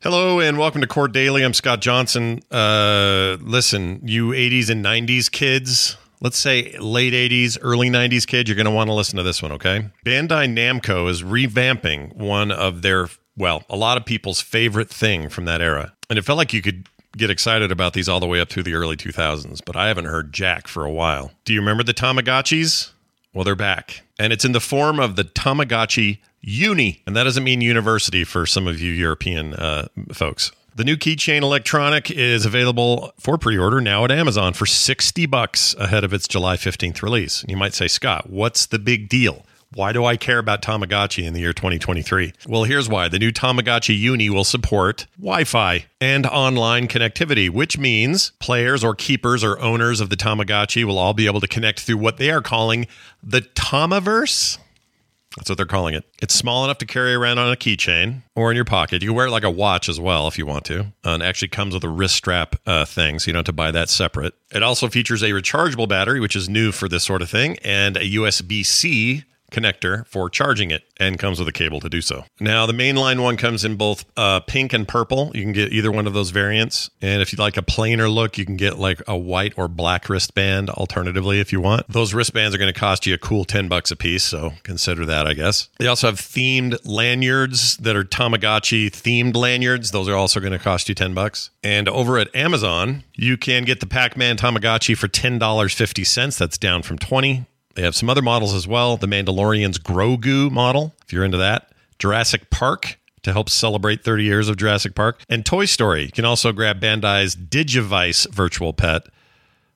Hello and welcome to Core Daily. I'm Scott Johnson. Uh, listen, you 80s and 90s kids, let's say late 80s, early 90s kids, you're going to want to listen to this one, okay? Bandai Namco is revamping one of their, well, a lot of people's favorite thing from that era. And it felt like you could get excited about these all the way up through the early 2000s, but I haven't heard Jack for a while. Do you remember the Tamagotchis? Well, they're back. And it's in the form of the Tamagotchi Uni. And that doesn't mean university for some of you European uh, folks. The new keychain electronic is available for pre-order now at Amazon for 60 bucks ahead of its July 15th release. You might say, "Scott, what's the big deal?" Why do I care about Tamagotchi in the year 2023? Well, here's why. The new Tamagotchi Uni will support Wi Fi and online connectivity, which means players or keepers or owners of the Tamagotchi will all be able to connect through what they are calling the Tamaverse. That's what they're calling it. It's small enough to carry around on a keychain or in your pocket. You can wear it like a watch as well if you want to. Uh, and actually comes with a wrist strap uh, thing, so you don't have to buy that separate. It also features a rechargeable battery, which is new for this sort of thing, and a USB C connector for charging it and comes with a cable to do so. Now, the mainline one comes in both uh, pink and purple. You can get either one of those variants. And if you'd like a plainer look, you can get like a white or black wristband alternatively if you want. Those wristbands are going to cost you a cool 10 bucks a piece, so consider that, I guess. They also have themed lanyards that are Tamagotchi themed lanyards. Those are also going to cost you 10 bucks. And over at Amazon, you can get the Pac-Man Tamagotchi for $10.50. That's down from 20. They have some other models as well. The Mandalorian's Grogu model, if you're into that. Jurassic Park to help celebrate 30 years of Jurassic Park. And Toy Story. You can also grab Bandai's Digivice virtual pet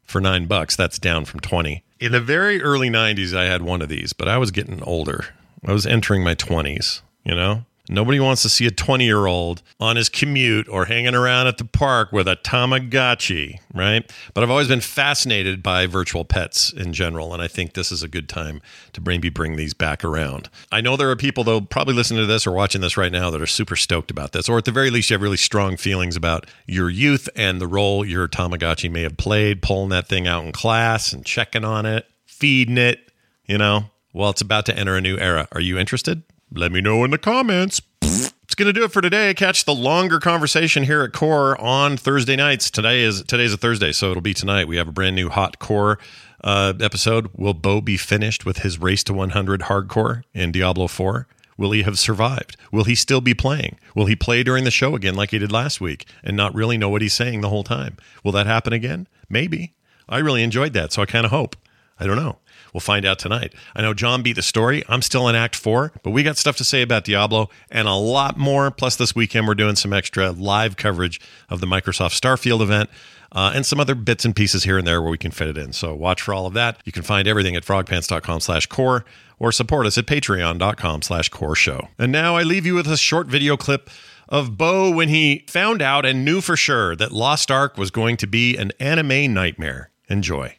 for nine bucks. That's down from 20. In the very early 90s, I had one of these, but I was getting older. I was entering my 20s, you know? Nobody wants to see a 20 year old on his commute or hanging around at the park with a Tamagotchi, right? But I've always been fascinated by virtual pets in general, and I think this is a good time to maybe bring these back around. I know there are people, though, probably listening to this or watching this right now that are super stoked about this, or at the very least, you have really strong feelings about your youth and the role your Tamagotchi may have played, pulling that thing out in class and checking on it, feeding it, you know? Well, it's about to enter a new era. Are you interested? Let me know in the comments. It's going to do it for today. Catch the longer conversation here at Core on Thursday nights. Today is today's a Thursday, so it'll be tonight. We have a brand new hot Core uh, episode. Will Bo be finished with his race to 100 hardcore in Diablo 4? Will he have survived? Will he still be playing? Will he play during the show again like he did last week and not really know what he's saying the whole time? Will that happen again? Maybe. I really enjoyed that, so I kind of hope. I don't know. We'll find out tonight. I know John beat the story. I'm still in Act 4, but we got stuff to say about Diablo and a lot more. Plus, this weekend, we're doing some extra live coverage of the Microsoft Starfield event. Uh, and some other bits and pieces here and there where we can fit it in. So watch for all of that. You can find everything at frogpants.com slash core or support us at patreon.com slash core show. And now I leave you with a short video clip of Bo when he found out and knew for sure that Lost Ark was going to be an anime nightmare. Enjoy.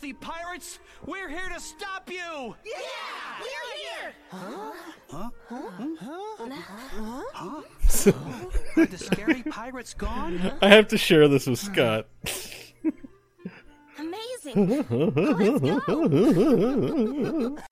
Filthy pirates! We're here to stop you! Yeah, we're here. Huh? Huh? Huh? Huh? Huh? huh? So, Are the scary pirates gone? I have to share this with Scott. Amazing. Let's go.